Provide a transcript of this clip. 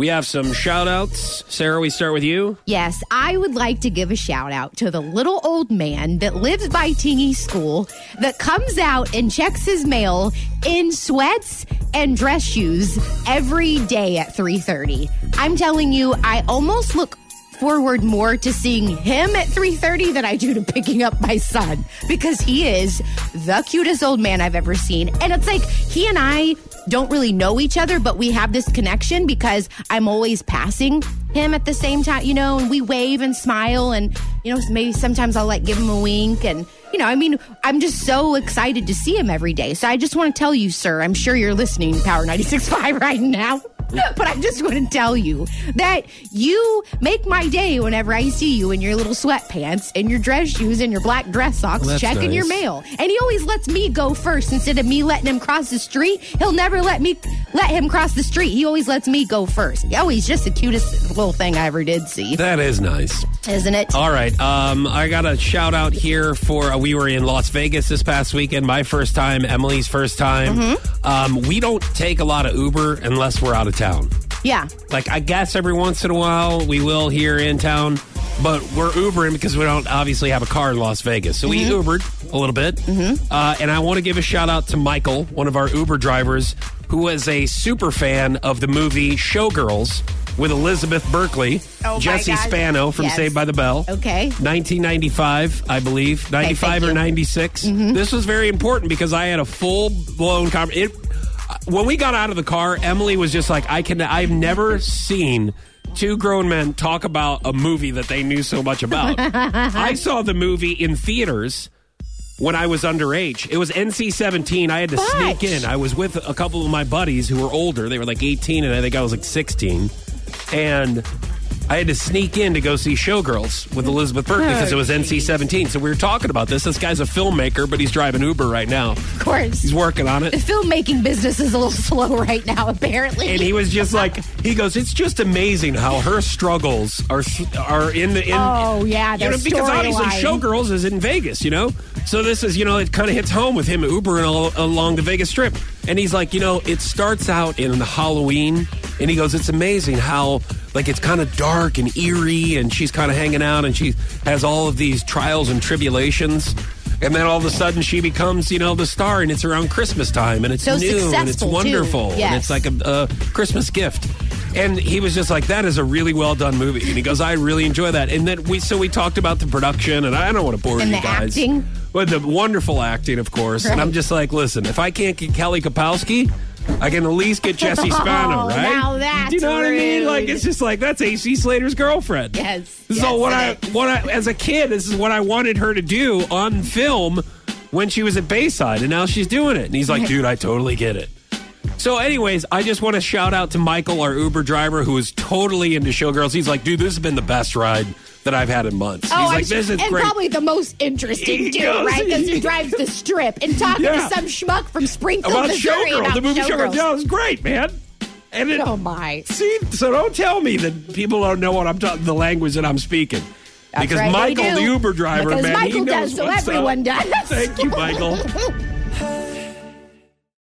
We have some shout outs. Sarah, we start with you. Yes, I would like to give a shout out to the little old man that lives by Tingy School that comes out and checks his mail in sweats and dress shoes every day at 3:30. I'm telling you, I almost look forward more to seeing him at 3:30 than I do to picking up my son because he is the cutest old man I've ever seen. And it's like he and I don't really know each other, but we have this connection because I'm always passing him at the same time, you know, and we wave and smile and you know, maybe sometimes I'll like give him a wink and you know, I mean, I'm just so excited to see him every day. So I just want to tell you, sir, I'm sure you're listening to Power 96.5 right now. but I just want to tell you that you make my day whenever I see you in your little sweatpants and your dress shoes and your black dress socks Well, checking nice. your mail. And he always lets me go first instead of me letting him cross the street. He'll never let me let him cross the street. He always lets me go first. Oh, he's just the cutest little thing I ever did see, That is nice. isn't it? All right. Um, I got a shout out here for uh, we were in Las Vegas this past weekend. My first time, Emily's first time. Mm-hmm. Um, we don't take a lot of Uber unless we're out of town. Yeah. Like I guess every once in a while we will here in town, but we're Ubering because we don't obviously have a car in Las Vegas. So we Ubered a little bit. Mm-hmm. Uh, and I want to give a shout out to Michael, one of our Uber drivers, who was a super fan of the movie Showgirls with Elizabeth Berkley, Oh, Jesse. Spano from Yes. Saved by the Bell. Okay. 1995, I believe, 95 thank or you. 96. This was very important because I had a full blown conversation. When we got out of the car, Emily was just like, "I can." I've never seen two grown men talk about a movie that they knew so much about. I saw the movie in theaters when I was underage. It was NC 17. I had to sneak in. I was with a couple of my buddies who were older. They were like 18, and I think I was like 16. And I had to sneak in to go see Showgirls with Elizabeth Berkley because it was NC 17. So we were talking about this. This guy's a filmmaker, but he's driving Uber right now. Of course. He's working on it. The filmmaking business is a little slow right now, apparently. And he was just like, he goes, it's just amazing how her struggles are are in the in. Oh, yeah, you know, because obviously storyline. Showgirls is in Vegas, you know. So this is, you know, it kind of hits home with him Ubering all, along the Vegas Strip, and he's like, you know, it starts out in the Halloween, and he goes, it's amazing how like it's kind of dark and eerie, and she's kind of hanging out, and she has all of these trials and tribulations. And then all of a sudden she becomes, you know, the star, and it's around Christmas time, and it's So new, and it's wonderful, and it's like a, a Christmas gift. And he was just like, "That is a really well done movie." And he goes, "I really enjoy that." And then we so we talked about the production, and I don't want to bore And you the guys, acting. but the wonderful acting, of course. And I'm just like, listen, if I can't get Kelly Kapowski. I can at least get Jesse Spano, Oh, right? now that's Do you know what I mean? Like it's just like that's AC Slater's girlfriend. Yes, So yes, what I is. what I as a kid, this is what I wanted her to do on film when she was at Bayside, and now she's doing it. And he's like, dude, I totally get it. So, anyways, I just want to shout out to Michael, our Uber driver, who is totally into Showgirls. He's like, dude, this has been the best ride that I've had in months. Oh, He's I'm like, this is and great. probably the most interesting too, goes- right? Because he drives the strip and talking Yeah. to some schmuck from Springfield, about Missouri, Showgirl, about the movie. Showgirls. Yeah, it was great, man. And it, Oh my! see, so don't tell me that people don't know what I'm talking, the language that I'm speaking. That's because right, they Michael, do. the Uber driver, Because man, he Michael knows does, so what's up. everyone does. Thank you, Michael.